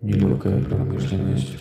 Нелегкая промышленность.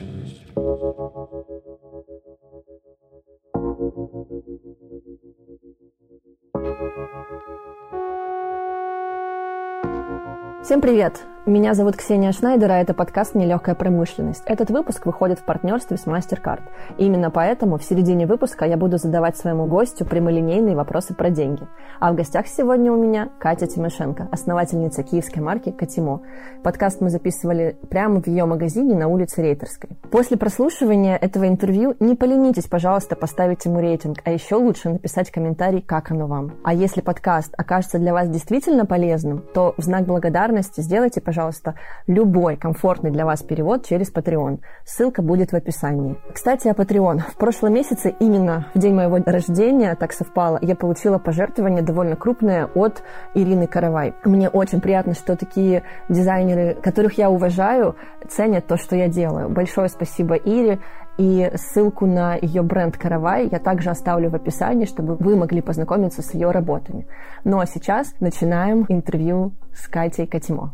Всем привет! Меня зовут Ксения Шнайдер, а это подкаст «Нелегкая промышленность». Этот выпуск выходит в партнерстве с MasterCard. И именно поэтому в середине выпуска я буду задавать своему гостю прямолинейные вопросы про деньги. А в гостях сегодня у меня Катя Тимошенко, основательница киевской марки «Катимо». Подкаст мы записывали прямо в ее магазине на улице Рейтерской. После прослушивания этого интервью не поленитесь, пожалуйста, поставить ему рейтинг, а еще лучше написать комментарий, как оно вам. А если подкаст окажется для вас действительно полезным, то в знак благодарности сделайте, пожалуйста, пожалуйста, любой комфортный для вас перевод через Patreon. Ссылка будет в описании. Кстати, о Patreon. В прошлом месяце, именно в день моего рождения, так совпало, я получила пожертвование довольно крупное от Ирины Каравай. Мне очень приятно, что такие дизайнеры, которых я уважаю, ценят то, что я делаю. Большое спасибо Ире. И ссылку на ее бренд Каравай я также оставлю в описании, чтобы вы могли познакомиться с ее работами. Ну а сейчас начинаем интервью с Катей Катимо.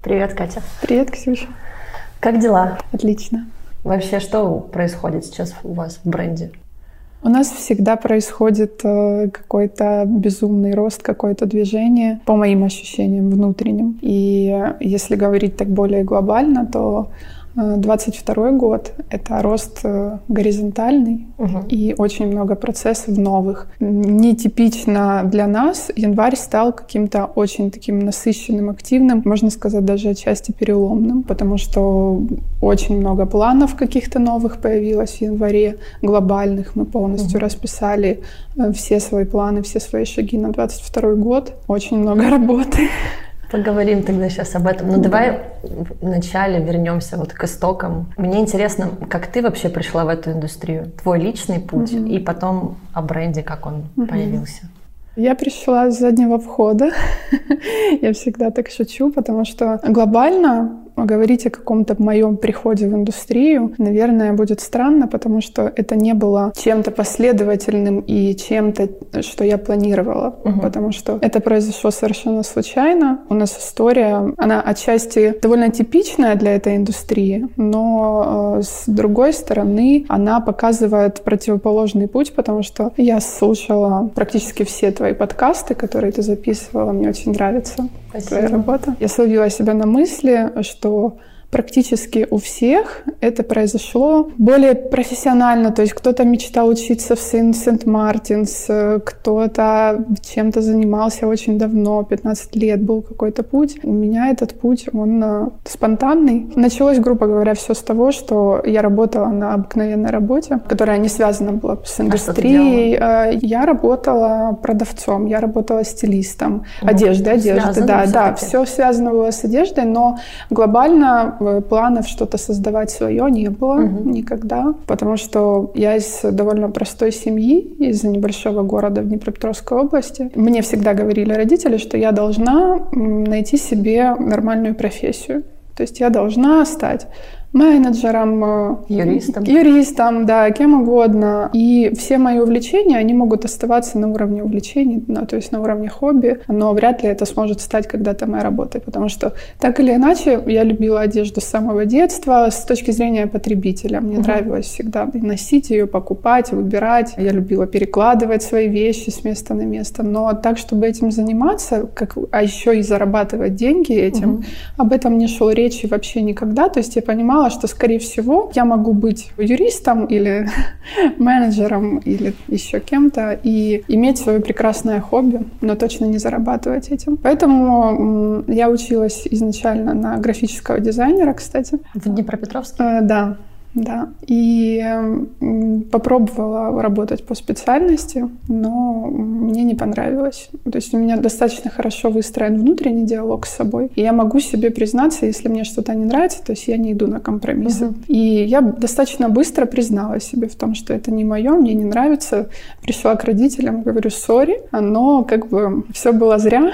Привет, Катя. Привет, Ксюша. Как дела? Отлично. Вообще, что происходит сейчас у вас в бренде? У нас всегда происходит э, какой-то безумный рост, какое-то движение, по моим ощущениям внутренним. И если говорить так более глобально, то 22 год — это рост э, горизонтальный угу. и очень много процессов новых. Нетипично для нас январь стал каким-то очень таким насыщенным, активным, можно сказать, даже отчасти переломным, потому что очень много планов каких-то новых появилось в январе, глобальных. Мы полностью угу. расписали э, все свои планы, все свои шаги на 22 год. Очень много работы. Поговорим тогда сейчас об этом. Ну давай вначале вернемся вот к истокам. Мне интересно, как ты вообще пришла в эту индустрию? Твой личный путь mm-hmm. и потом о бренде, как он mm-hmm. появился. Я пришла с заднего входа. Я всегда так шучу, потому что глобально говорить о каком-то моем приходе в индустрию, наверное, будет странно, потому что это не было чем-то последовательным и чем-то, что я планировала, угу. потому что это произошло совершенно случайно. У нас история, она отчасти довольно типичная для этой индустрии, но э, с другой стороны, она показывает противоположный путь, потому что я слушала практически все твои подкасты, которые ты записывала, мне очень нравится Спасибо. твоя работа. Я словила себя на мысли, что estou практически у всех это произошло более профессионально. То есть кто-то мечтал учиться в Сент-Мартинс, кто-то чем-то занимался очень давно, 15 лет был какой-то путь. У меня этот путь, он э, спонтанный. Началось, грубо говоря, все с того, что я работала на обыкновенной работе, которая не связана была с а индустрией. А я работала продавцом, я работала стилистом. Ну, одежды, одежды, да, да, все связано было с одеждой, но глобально планов что-то создавать свое не было угу. никогда, потому что я из довольно простой семьи, из небольшого города в Днепропетровской области. Мне всегда говорили родители, что я должна найти себе нормальную профессию. То есть я должна стать менеджером, э, юристом. юристом, да, кем угодно. И все мои увлечения, они могут оставаться на уровне увлечений, ну, то есть на уровне хобби, но вряд ли это сможет стать когда-то моей работой, потому что так или иначе я любила одежду с самого детства с точки зрения потребителя. Мне угу. нравилось всегда носить ее, покупать, выбирать. Я любила перекладывать свои вещи с места на место, но так, чтобы этим заниматься, как, а еще и зарабатывать деньги этим, угу. об этом не шло речи вообще никогда. То есть я понимала, понимала, что, скорее всего, я могу быть юристом или менеджером или еще кем-то и иметь свое прекрасное хобби, но точно не зарабатывать этим. Поэтому я училась изначально на графического дизайнера, кстати. В Днепропетровске? Э, да, да. И попробовала работать по специальности, но мне не понравилось. То есть у меня достаточно хорошо выстроен внутренний диалог с собой. И я могу себе признаться, если мне что-то не нравится, то есть я не иду на компромиссы. Угу. И я достаточно быстро признала себе в том, что это не мое, мне не нравится. Пришла к родителям, говорю, сори, но как бы все было зря,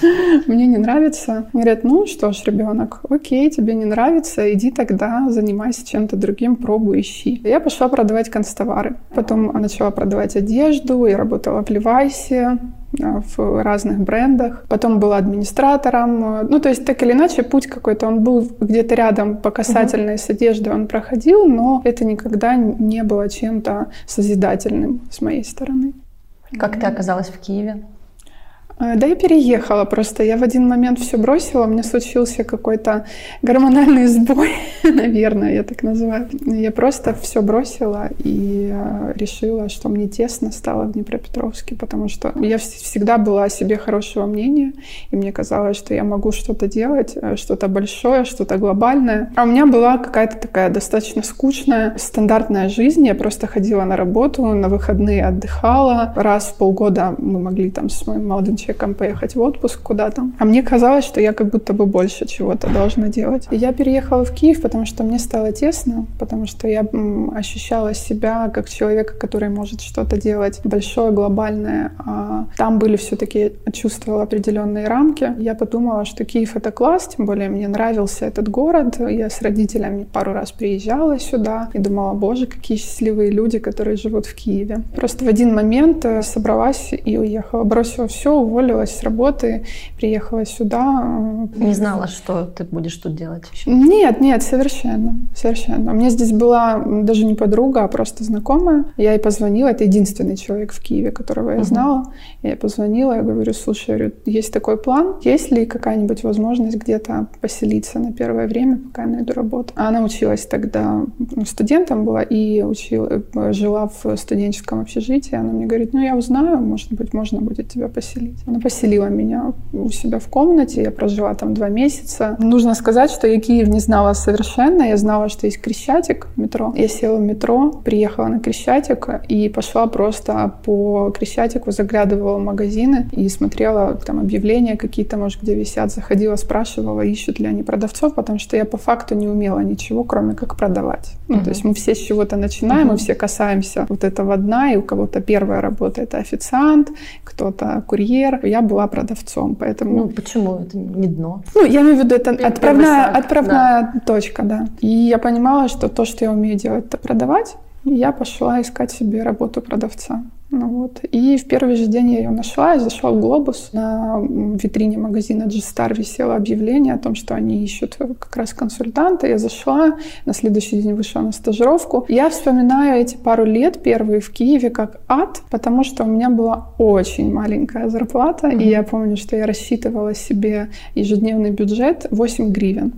мне не нравится. Говорят, ну что ж, ребенок, окей, тебе не нравится, иди тогда занимайся чем-то другим другим, пробуй, ищи. Я пошла продавать констовары. Потом начала продавать одежду, я работала в Левайсе, а, в разных брендах. Потом была администратором. Ну, то есть, так или иначе, путь какой-то, он был где-то рядом по касательной с одеждой он проходил, но это никогда не было чем-то созидательным с моей стороны. Как ты оказалась в Киеве? Э, да, я переехала просто. Я в один момент все бросила. У меня случился какой-то гормональный сбой, наверное, я так называю. Я просто все бросила и э, решила, что мне тесно стало в Днепропетровске, потому что я всегда была о себе хорошего мнения, и мне казалось, что я могу что-то делать, э, что-то большое, что-то глобальное. А у меня была какая-то такая достаточно скучная, стандартная жизнь. Я просто ходила на работу, на выходные отдыхала. Раз в полгода мы могли там с моим молодым человеком поехать в отпуск куда-то. А мне казалось, что я как будто бы больше чего-то должна делать. И я переехала в Киев, потому что мне стало тесно, потому что я ощущала себя как человека, который может что-то делать большое, глобальное. А там были все-таки, чувствовала определенные рамки. Я подумала, что Киев — это класс, тем более мне нравился этот город. Я с родителями пару раз приезжала сюда и думала, боже, какие счастливые люди, которые живут в Киеве. Просто в один момент э, собралась и уехала. Бросила все, с работы, приехала сюда. Не знала, что ты будешь тут делать еще? Нет, нет, совершенно, совершенно. У меня здесь была даже не подруга, а просто знакомая. Я ей позвонила, это единственный человек в Киеве, которого я знала. Я ей позвонила, я говорю, слушай, говорю, есть такой план, есть ли какая-нибудь возможность где-то поселиться на первое время, пока я найду работу? А она училась тогда студентом была и учила, жила в студенческом общежитии. Она мне говорит, ну я узнаю, может быть, можно будет тебя поселить. Она поселила меня у себя в комнате, я прожила там два месяца. Нужно сказать, что я Киев не знала совершенно. Я знала, что есть Крещатик, метро. Я села в метро, приехала на Крещатик и пошла просто по Крещатику, заглядывала в магазины и смотрела там объявления какие-то, может, где висят. Заходила, спрашивала, ищут ли они продавцов, потому что я по факту не умела ничего, кроме как продавать. Ну, uh-huh. то есть мы все с чего-то начинаем, uh-huh. мы все касаемся вот этого дна, и у кого-то первая работа — это официант, кто-то курьер, я была продавцом, поэтому... Ну, почему? Это не дно. Ну, я имею в виду, это отправная, отправная да. точка, да. И я понимала, что то, что я умею делать, это продавать. И я пошла искать себе работу продавца. Ну вот. И в первый же день я ее нашла, я зашла в «Глобус». На витрине магазина G-Star висело объявление о том, что они ищут как раз консультанта. Я зашла, на следующий день вышла на стажировку. Я вспоминаю эти пару лет первые в Киеве как ад, потому что у меня была очень маленькая зарплата, mm-hmm. и я помню, что я рассчитывала себе ежедневный бюджет 8 гривен.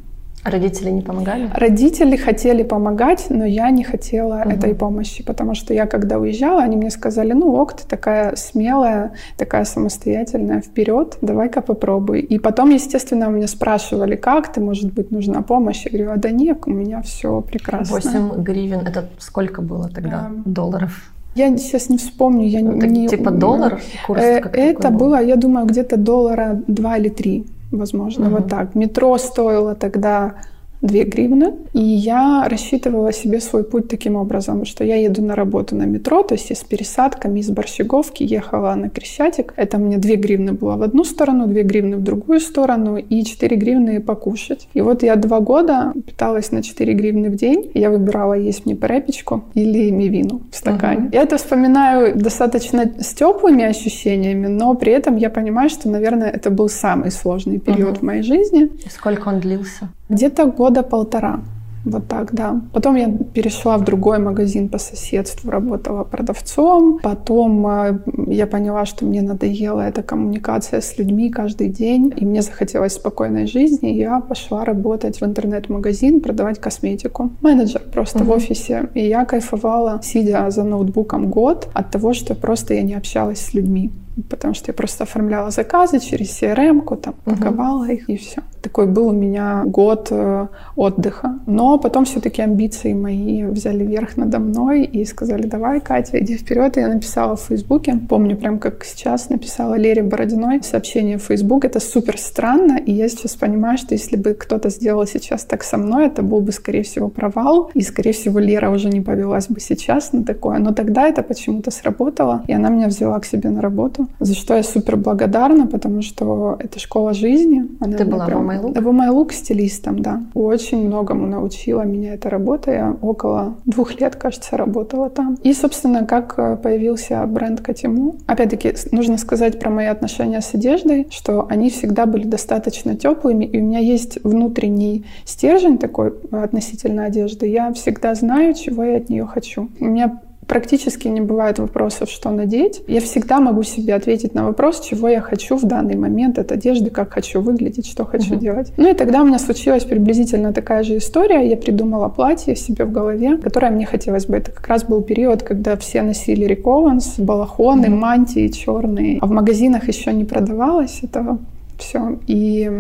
Родители не помогали? Родители хотели помогать, но я не хотела угу. этой помощи, потому что я, когда уезжала, они мне сказали, ну ок, ты такая смелая, такая самостоятельная, вперед, давай-ка попробуй. И потом, естественно, у меня спрашивали, как ты, может быть, нужна помощь? Я говорю, а да нет, у меня все прекрасно. 8 гривен, это сколько было тогда um, долларов? Я сейчас не вспомню. Я ну, не, типа доллар? Курс э, это было, я думаю, где-то доллара 2 или 3 возможно, угу. вот так. Метро стоило тогда 2 гривны. И я рассчитывала себе свой путь таким образом, что я еду на работу на метро, то есть я с пересадками из Борщеговки ехала на Крещатик. Это мне 2 гривны было в одну сторону, 2 гривны в другую сторону и 4 гривны покушать. И вот я два года питалась на 4 гривны в день. Я выбирала есть мне перепечку или мивину в стакане. Угу. Я это вспоминаю достаточно с теплыми ощущениями, но при этом я понимаю, что, наверное, это был самый сложный период угу. в моей жизни. сколько он длился? Где-то года полтора. Вот так, да. Потом я перешла в другой магазин по соседству, работала продавцом. Потом э, я поняла, что мне надоела эта коммуникация с людьми каждый день, и мне захотелось спокойной жизни. Я пошла работать в интернет-магазин, продавать косметику. Менеджер просто uh-huh. в офисе. И я кайфовала, сидя за ноутбуком год, от того, что просто я не общалась с людьми потому что я просто оформляла заказы через CRM-ку, там, паковала угу. их и все. Такой был у меня год э, отдыха. Но потом все-таки амбиции мои взяли верх надо мной и сказали, давай, Катя, иди вперед. И я написала в Фейсбуке, помню прям как сейчас, написала Лере Бородиной сообщение в Фейсбук. Это супер странно, и я сейчас понимаю, что если бы кто-то сделал сейчас так со мной, это был бы, скорее всего, провал, и, скорее всего, Лера уже не повелась бы сейчас на такое. Но тогда это почему-то сработало, и она меня взяла к себе на работу. За что я супер благодарна, потому что это школа жизни. Она Ты была прям... в Майлук? В Майлук стилистом, да. Очень многому научила меня эта работа. Я около двух лет, кажется, работала там. И, собственно, как э, появился бренд Катиму. Опять-таки, нужно сказать про мои отношения с одеждой, что они всегда были достаточно теплыми, и у меня есть внутренний стержень такой относительно одежды. Я всегда знаю, чего я от нее хочу. У меня практически не бывает вопросов, что надеть. Я всегда могу себе ответить на вопрос, чего я хочу в данный момент от одежды, как хочу выглядеть, что хочу uh-huh. делать. Ну и тогда у меня случилась приблизительно такая же история. Я придумала платье себе в голове, которое мне хотелось бы. Это как раз был период, когда все носили рекованс, балахоны, uh-huh. мантии черные, а в магазинах еще не продавалось этого все. И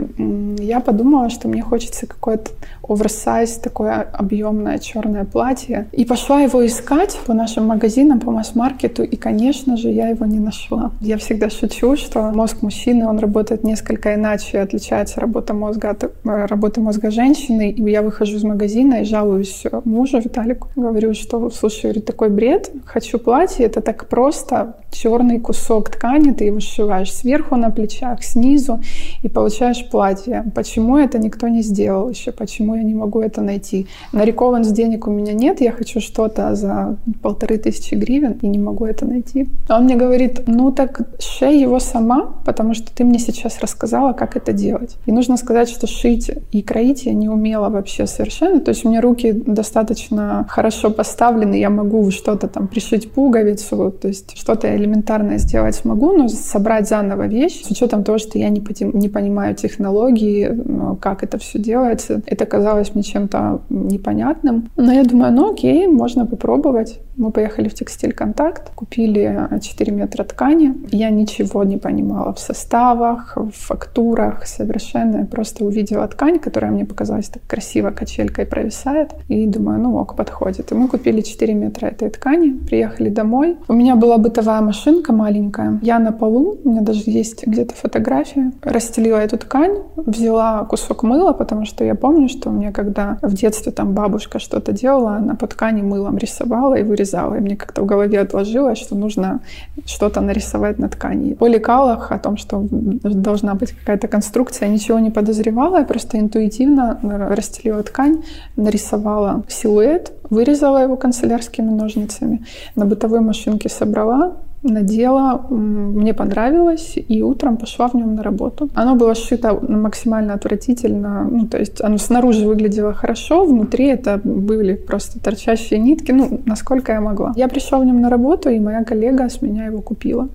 я подумала, что мне хочется какое-то оверсайз, такое объемное черное платье. И пошла его искать по нашим магазинам, по масс-маркету, и, конечно же, я его не нашла. Я всегда шучу, что мозг мужчины, он работает несколько иначе, отличается работа мозга от э, работы мозга женщины. И я выхожу из магазина и жалуюсь мужу Виталику. Говорю, что, слушай, такой бред, хочу платье, это так просто. Черный кусок ткани, ты его сшиваешь сверху на плечах, снизу, и получаешь платье. Почему это никто не сделал еще? Почему я не могу это найти? На Рекованс денег у меня нет, я хочу что-то за полторы тысячи гривен и не могу это найти. Он мне говорит, ну так шей его сама, потому что ты мне сейчас рассказала, как это делать. И нужно сказать, что шить и кроить я не умела вообще совершенно. То есть у меня руки достаточно хорошо поставлены, я могу что-то там пришить пуговицу, то есть что-то элементарное сделать смогу, но собрать заново вещь, с учетом того, что я не, не понимаю технологии, как это все делается, это казалось мне чем-то непонятным. Но я думаю, ну окей, можно попробовать. Мы поехали в текстиль «Контакт», купили 4 метра ткани. Я ничего не понимала в составах, в фактурах совершенно. Я просто увидела ткань, которая мне показалась так красиво качелькой провисает. И думаю, ну ок, подходит. И мы купили 4 метра этой ткани, приехали домой. У меня была бытовая машинка маленькая. Я на полу, у меня даже есть где-то фотография. Расстелила эту ткань, взяла кусок мыла, потому что я помню, что у меня когда в детстве там бабушка что-то делала, она по ткани мылом рисовала и вырезала вырезала. И мне как-то в голове отложилось, что нужно что-то нарисовать на ткани. По лекалах о том, что должна быть какая-то конструкция, ничего не подозревала. Я просто интуитивно расстелила ткань, нарисовала силуэт, вырезала его канцелярскими ножницами, на бытовой машинке собрала, надела, мне понравилось, и утром пошла в нем на работу. Оно было сшито максимально отвратительно, ну, то есть оно снаружи выглядело хорошо, внутри это были просто торчащие нитки, ну, насколько я могла. Я пришла в нем на работу, и моя коллега с меня его купила.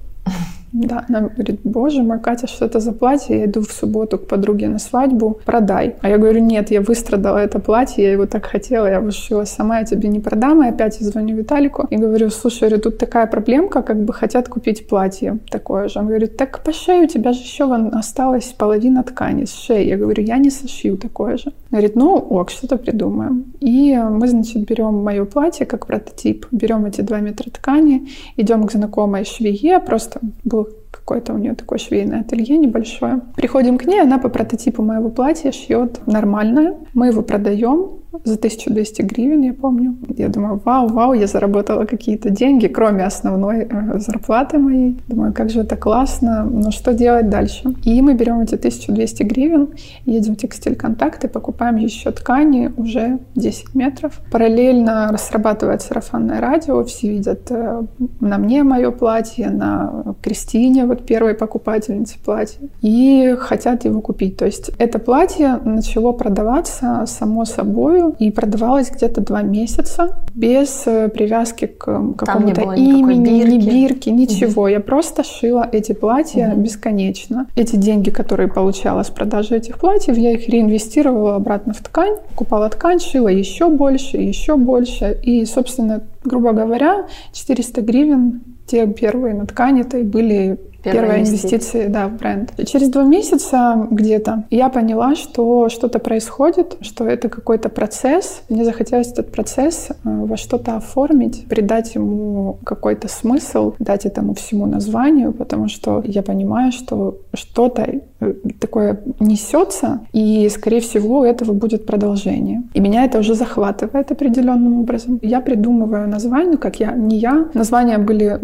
Да, она говорит, боже мой, Катя, что это за платье? Я иду в субботу к подруге на свадьбу, продай. А я говорю, нет, я выстрадала это платье, я его так хотела, я вышила сама, я тебе не продам. И опять я звоню Виталику и говорю, слушай, говорю, тут такая проблемка, как бы хотят купить платье такое же. Он говорит, так по шее у тебя же еще вон осталась половина ткани с шеи. Я говорю, я не сошью такое же. Он говорит, ну ок, что-то придумаем. И мы, значит, берем мое платье как прототип, берем эти два метра ткани, идем к знакомой швее, просто был какое-то у нее такое швейное ателье небольшое. Приходим к ней, она по прототипу моего платья шьет нормальное. Мы его продаем, за 1200 гривен, я помню. Я думаю, вау, вау, я заработала какие-то деньги, кроме основной э, зарплаты моей. Думаю, как же это классно, но что делать дальше? И мы берем эти 1200 гривен, едем в текстиль контакты, покупаем еще ткани уже 10 метров. Параллельно разрабатывает сарафанное радио, все видят э, на мне мое платье, на Кристине, вот первой покупательнице платья, и хотят его купить. То есть это платье начало продаваться само собой и продавалась где-то два месяца без э, привязки к какому-то имени, бирки. ни бирки, ничего. Угу. Я просто шила эти платья угу. бесконечно. Эти деньги, которые получала с продажи этих платьев, я их реинвестировала обратно в ткань, покупала ткань, шила еще больше, еще больше. И, собственно, грубо говоря, 400 гривен те первые на ткани-то и были Первая, Первая инвестиция, да, в бренд. Через два месяца где-то я поняла, что что-то происходит, что это какой-то процесс. Мне захотелось этот процесс э, во что-то оформить, придать ему какой-то смысл, дать этому всему названию, потому что я понимаю, что что-то такое несется, и, скорее всего, у этого будет продолжение. И меня это уже захватывает определенным образом. Я придумываю название, как я, не я. Названия были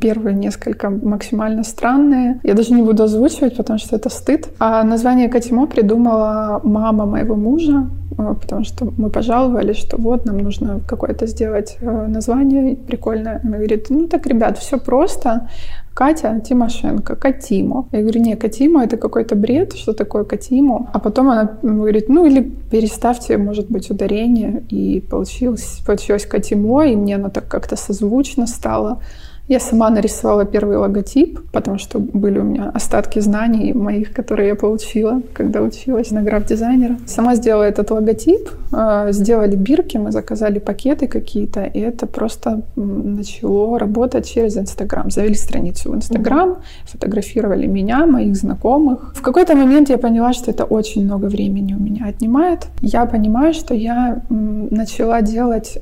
первые несколько максимально странные. Я даже не буду озвучивать, потому что это стыд. А название Катимо придумала мама моего мужа, э, потому что мы пожаловались, что вот нам нужно какое-то сделать э, название прикольное. Она говорит, ну так, ребят, все просто. Катя Тимошенко, Катимо. Я говорю, не, Катимо это какой-то бред, что такое Катимо? А потом она говорит, ну или переставьте, может быть, ударение. И получилось, получилось Катимо, и мне оно так как-то созвучно стало. Я сама нарисовала первый логотип, потому что были у меня остатки знаний моих, которые я получила, когда училась на граф-дизайнера. Сама сделала этот логотип, э, сделали бирки, мы заказали пакеты какие-то, и это просто начало работать через Инстаграм. Завели страницу в Инстаграм, фотографировали меня, моих знакомых. В какой-то момент я поняла, что это очень много времени у меня отнимает. Я понимаю, что я начала делать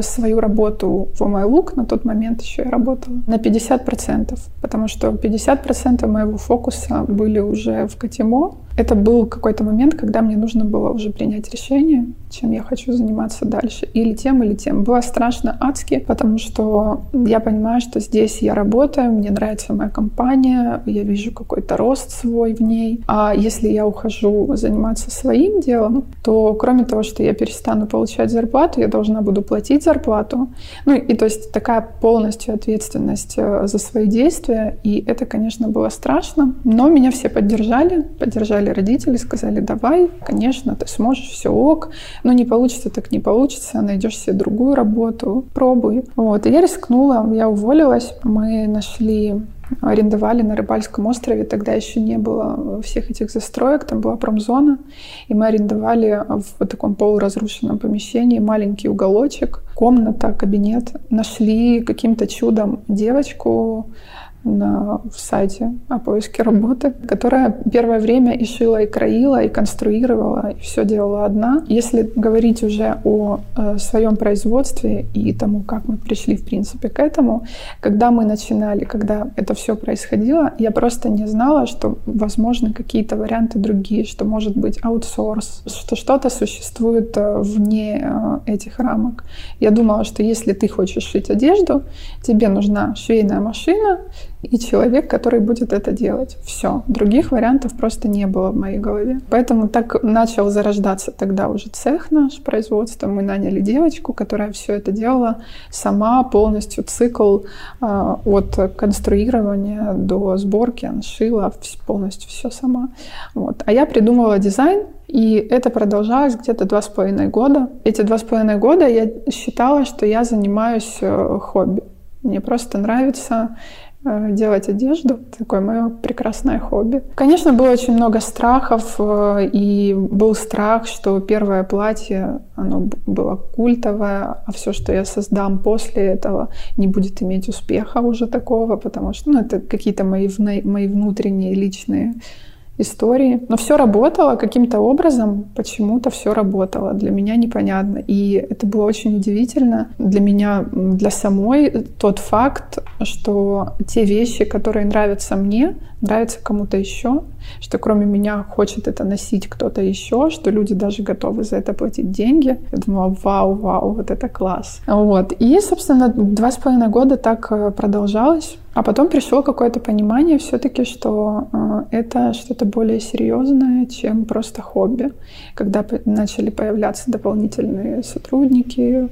свою работу в MyLook, на тот момент еще я работала, на 50%, потому что 50% моего фокуса были уже в Катимо, это был какой-то момент, когда мне нужно было уже принять решение, чем я хочу заниматься дальше. Или тем, или тем. Было страшно адски, потому что я понимаю, что здесь я работаю, мне нравится моя компания, я вижу какой-то рост свой в ней. А если я ухожу заниматься своим делом, то кроме того, что я перестану получать зарплату, я должна буду платить зарплату. Ну и то есть такая полностью ответственность э, за свои действия. И это, конечно, было страшно. Но меня все поддержали, поддержали поддержали родители, сказали, давай, конечно, ты сможешь, все ок, но не получится, так не получится, найдешь себе другую работу, пробуй. Вот, и я рискнула, я уволилась, мы нашли арендовали на Рыбальском острове, тогда еще не было всех этих застроек, там была промзона, и мы арендовали в таком полуразрушенном помещении маленький уголочек, комната, кабинет. Нашли каким-то чудом девочку, на сайте о поиске работы, которая первое время и шила, и краила, и конструировала, и все делала одна. Если говорить уже о э, своем производстве и тому, как мы пришли, в принципе, к этому, когда мы начинали, когда это все происходило, я просто не знала, что возможны какие-то варианты другие, что может быть аутсорс, что что-то существует э, вне э, этих рамок. Я думала, что если ты хочешь шить одежду, тебе нужна швейная машина, и человек, который будет это делать. Все. Других вариантов просто не было в моей голове. Поэтому так начал зарождаться тогда уже цех наш производства. Мы наняли девочку, которая все это делала сама, полностью цикл э, от конструирования до сборки. Она шила полностью все сама. Вот. А я придумывала дизайн, и это продолжалось где-то два с половиной года. Эти два с половиной года я считала, что я занимаюсь э, хобби. Мне просто нравится делать одежду. Такое мое прекрасное хобби. Конечно, было очень много страхов, э, и был страх, что первое платье, оно было культовое, а все, что я создам после этого, не будет иметь успеха уже такого, потому что ну, это какие-то мои, мои внутренние личные истории. Но все работало каким-то образом, почему-то все работало. Для меня непонятно. И это было очень удивительно для меня, для самой, тот факт, что те вещи, которые нравятся мне, нравятся кому-то еще, что кроме меня хочет это носить кто-то еще, что люди даже готовы за это платить деньги. Я думала, вау, вау, вот это класс. Вот. И, собственно, два с половиной года так э, продолжалось. А потом пришло какое-то понимание все-таки, что э, это что-то более серьезное, чем просто хобби. Когда начали появляться дополнительные сотрудники,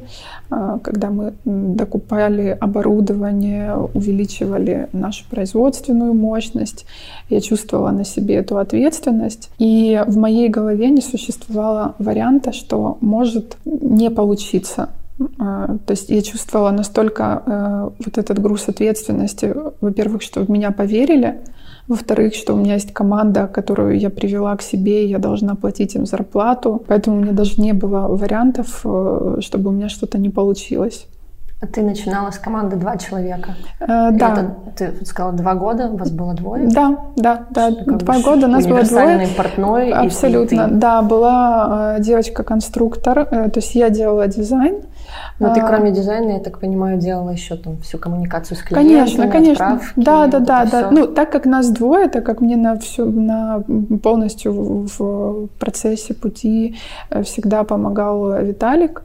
когда мы докупали оборудование, увеличивали нашу производственную мощность, я чувствовала на себе эту ответственность. И в моей голове не существовало варианта, что может не получиться а, то есть я чувствовала настолько э, вот этот груз ответственности, во-первых, что в меня поверили, во-вторых, что у меня есть команда, которую я привела к себе, и я должна платить им зарплату. Поэтому у меня даже не было вариантов, э, чтобы у меня что-то не получилось. А ты начинала с команды два человека. Э, да. Это, ты сказала два года, у вас было двое? Да, да, да. Два года у нас было двое. портной. Абсолютно, да. Была э, девочка-конструктор, э, то есть я делала дизайн, Но ты, а, кроме дизайна, я так понимаю, делала еще там всю коммуникацию с клиентами, Конечно, конечно. Отправки, да, да, да, да. Ну, так как нас двое, так как мне на всю, на полностью в процессе пути э, всегда помогал Виталик,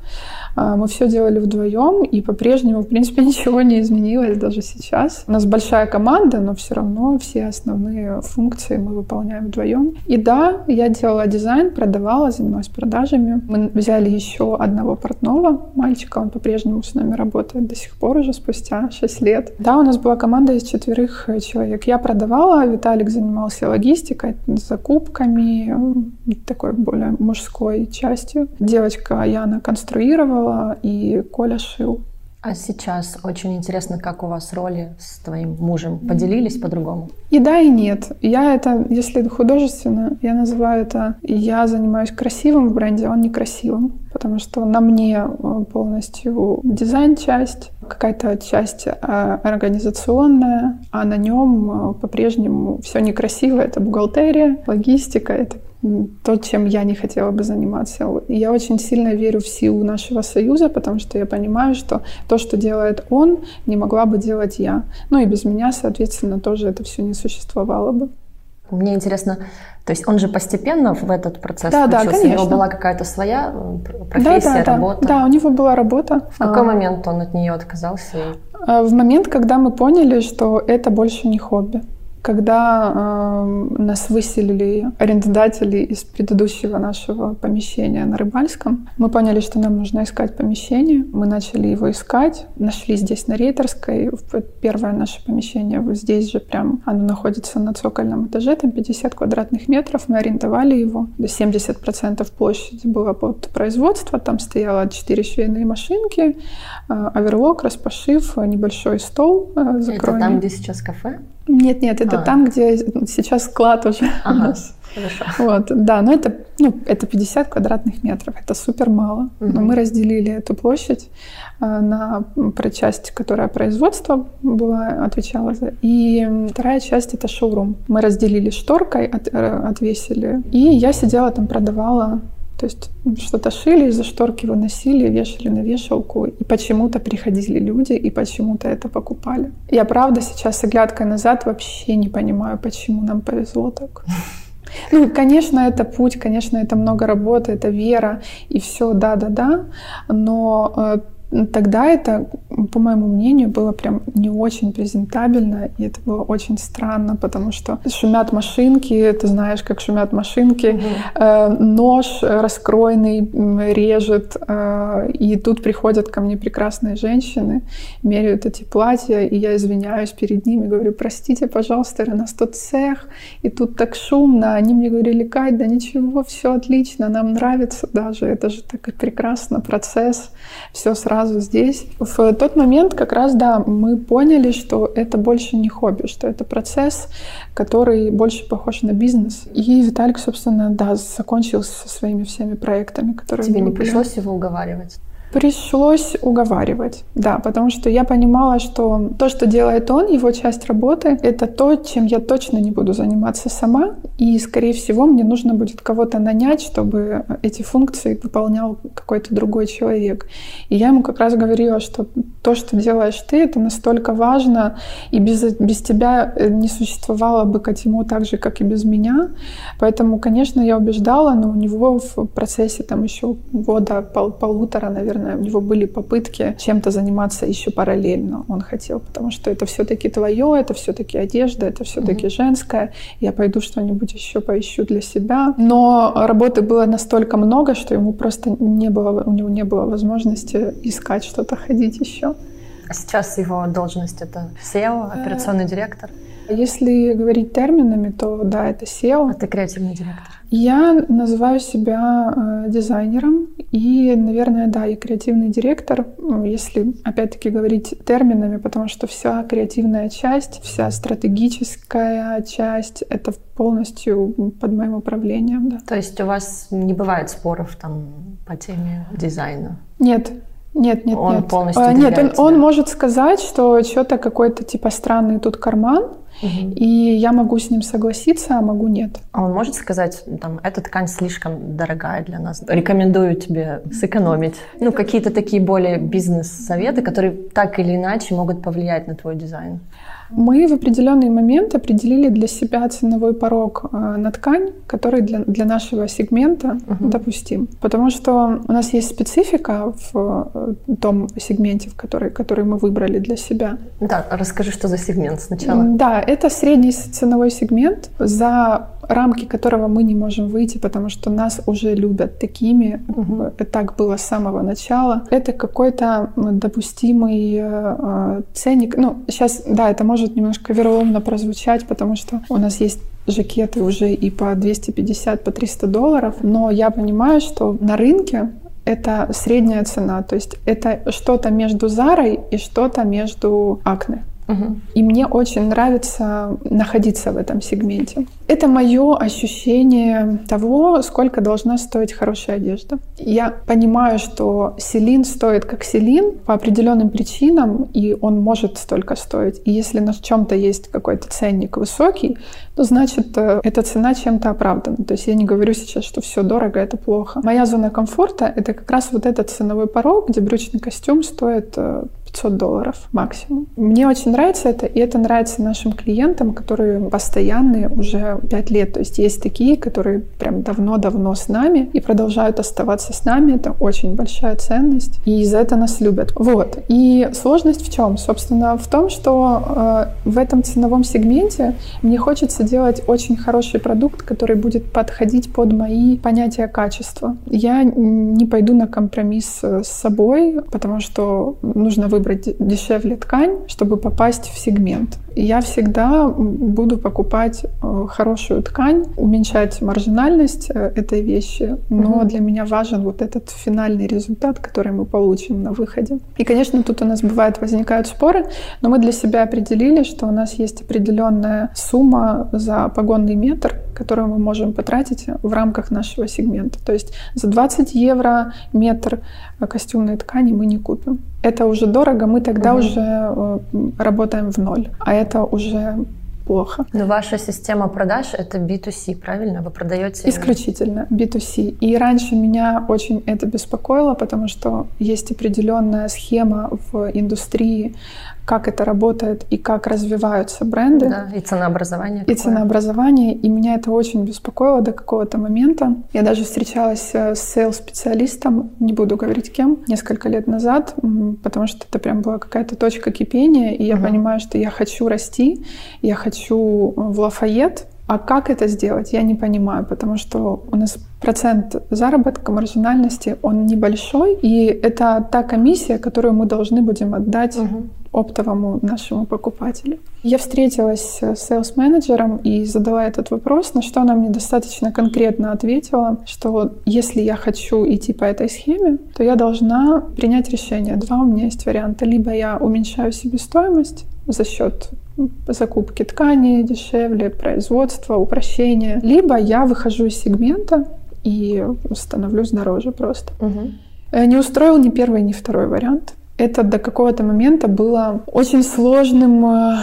а, мы все делали вдвоем, и по-прежнему, в принципе, ничего не изменилось даже сейчас. У нас большая команда, но все равно все основные функции мы выполняем вдвоем. И да, я делала дизайн, продавала, занималась продажами. Мы взяли еще одного портного мальчика, он по-прежнему с нами работает до сих пор уже спустя 6 лет. Да, у нас была команда из четверых человек. Я продавала, Виталик занимался логистикой, закупками, такой более мужской частью. Девочка Яна конструировала, и Коля шил. А сейчас очень интересно, как у вас роли с твоим мужем поделились по-другому? И да, и нет. Я это, если художественно, я называю это, я занимаюсь красивым в бренде, а он некрасивым, потому что на мне э, полностью дизайн-часть, какая-то часть э, организационная, а на нем э, по-прежнему все некрасиво. Это бухгалтерия, логистика, это то, чем я не хотела бы заниматься. Я очень сильно верю в силу нашего союза, потому что я понимаю, что то, что делает он, не могла бы делать я. Ну и без меня, соответственно, тоже это все не существовало бы. Мне интересно, то есть он же постепенно в этот процесс да, включился? Да, конечно. У него была какая-то своя профессия, да, да, работа? Да, да, у него была работа. В какой а... момент он от нее отказался? А, в момент, когда мы поняли, что это больше не хобби. Когда э, нас выселили арендодатели из предыдущего нашего помещения на Рыбальском, мы поняли, что нам нужно искать помещение. Мы начали его искать, нашли здесь на Рейтерской. Первое наше помещение вот здесь же прям, оно находится на цокольном этаже, там 50 квадратных метров. Мы арендовали его. 70% площади было под производство. Там стояло 4 швейные машинки, э, оверлок, распашив, небольшой стол э, закроенный. Это там, где сейчас кафе? Нет, нет, это а. там, где сейчас склад уже ага. у нас. Хорошо. Вот, да, но это, ну, это 50 квадратных метров, это супер мало. Угу. Но мы разделили эту площадь э, на про часть, которая производство была, отвечала за, и вторая часть это шоурум. Мы разделили шторкой, от, э, отвесили, и я сидела там, продавала то есть что-то шили, из-за шторки выносили, вешали на вешалку, и почему-то приходили люди, и почему-то это покупали. Я правда сейчас с оглядкой назад вообще не понимаю, почему нам повезло так. Ну, конечно, это путь, конечно, это много работы, это вера и все, да-да-да, но э, Тогда это, по моему мнению, было прям не очень презентабельно, и это было очень странно, потому что шумят машинки, ты знаешь, как шумят машинки, mm-hmm. нож раскроенный режет, э, и тут приходят ко мне прекрасные женщины, меряют эти платья, и я извиняюсь перед ними, говорю, простите, пожалуйста, у нас тут цех, и тут так шумно, они мне говорили, Кать, да ничего, все отлично, нам нравится даже, это же так прекрасно, процесс, все сразу сразу здесь. В тот момент как раз, да, мы поняли, что это больше не хобби, что это процесс, который больше похож на бизнес. И Виталик, собственно, да, закончил со своими всеми проектами, которые... Тебе не пришлось его уговаривать? Пришлось уговаривать, да, потому что я понимала, что то, что делает он, его часть работы, это то, чем я точно не буду заниматься сама, и, скорее всего, мне нужно будет кого-то нанять, чтобы эти функции выполнял какой-то другой человек. И я ему как раз говорила, что то, что делаешь ты, это настолько важно, и без, без тебя э, не существовало бы Катиму так же, как и без меня. Поэтому, конечно, я убеждала, но у него в процессе там еще года, пол, полутора, наверное, наверное, у него были попытки чем-то заниматься еще параллельно. Он хотел, потому что это все-таки твое, это все-таки одежда, это все-таки mm-hmm. женское. Я пойду что-нибудь еще поищу для себя. Но работы было настолько много, что ему просто не было, у него не было возможности искать что-то, ходить еще. А сейчас его должность это SEO, операционный директор? Если говорить терминами, то да, это SEO. А ты креативный директор? Я называю себя э, дизайнером и, наверное, да, и креативный директор, если опять-таки говорить терминами, потому что вся креативная часть, вся стратегическая часть — это полностью под моим управлением. Да. То есть у вас не бывает споров там по теме дизайна? Нет, нет, нет, он нет. полностью а, Нет, он, он может сказать, что что-то какой-то типа странный тут карман, Угу. И я могу с ним согласиться, а могу нет. А он может сказать, там, эта ткань слишком дорогая для нас, рекомендую тебе сэкономить? Ну, какие-то такие более бизнес-советы, которые так или иначе могут повлиять на твой дизайн? Мы в определенный момент определили для себя ценовой порог э, на ткань, который для, для нашего сегмента uh-huh. допустим. Потому что у нас есть специфика в э, том сегменте, в который, который мы выбрали для себя. Да, расскажи, что за сегмент сначала. Да, это средний ценовой сегмент, за рамки которого мы не можем выйти, потому что нас уже любят такими. Uh-huh. Так было с самого начала. Это какой-то допустимый э, ценник. Ну, сейчас, да, это может может немножко вероломно прозвучать, потому что у нас есть жакеты уже и по 250, по 300 долларов, но я понимаю, что на рынке это средняя цена, то есть это что-то между Зарой и что-то между Акне. Угу. И мне очень нравится находиться в этом сегменте. Это мое ощущение того, сколько должна стоить хорошая одежда. Я понимаю, что селин стоит как селин по определенным причинам, и он может столько стоить. И если на чем-то есть какой-то ценник высокий, значит э, эта цена чем-то оправдана. То есть я не говорю сейчас, что все дорого, это плохо. Моя зона комфорта — это как раз вот этот ценовой порог, где брючный костюм стоит 500 э, долларов максимум. Мне очень нравится это, и это нравится нашим клиентам, которые постоянные уже 5 лет. То есть есть такие, которые прям давно-давно с нами и продолжают оставаться с нами. Это очень большая ценность, и за это нас любят. Вот. И сложность в чем? Собственно, в том, что э, в этом ценовом сегменте мне хочется делать очень хороший продукт, который будет подходить под мои понятия качества. Я не пойду на компромисс с собой, потому что нужно выбрать дешевле ткань, чтобы попасть в сегмент. Я всегда буду покупать э, хорошую ткань, уменьшать маржинальность э, этой вещи, но угу. для меня важен вот этот финальный результат, который мы получим на выходе. И, конечно, тут у нас бывает возникают споры, но мы для себя определили, что у нас есть определенная сумма за погонный метр, которую мы можем потратить в рамках нашего сегмента. То есть за 20 евро метр костюмной ткани мы не купим. Это уже дорого, мы тогда угу. уже э, работаем в ноль. А это уже плохо. Но ваша система продаж это B2C, правильно? Вы продаете исключительно B2C. И раньше меня очень это беспокоило, потому что есть определенная схема в индустрии как это работает и как развиваются бренды. Да, и ценообразование. И ценообразование. И меня это очень беспокоило до какого-то момента. Я даже встречалась э, с sales-специалистом, не буду говорить кем, несколько лет назад, потому что это прям была какая-то точка кипения, и я угу. понимаю, что я хочу расти, я хочу в Lafayette, а как это сделать, я не понимаю, потому что у нас процент заработка, маржинальности, он небольшой, и это та комиссия, которую мы должны будем отдать угу. Оптовому нашему покупателю. Я встретилась с sales-менеджером и задала этот вопрос, на что она мне достаточно конкретно ответила, что если я хочу идти по этой схеме, то я должна принять решение. Два у меня есть варианта. Либо я уменьшаю себестоимость за счет закупки ткани дешевле, производства, упрощения. Либо я выхожу из сегмента и становлюсь дороже просто. Угу. Не устроил ни первый, ни второй вариант. Это до какого-то момента было очень сложным э,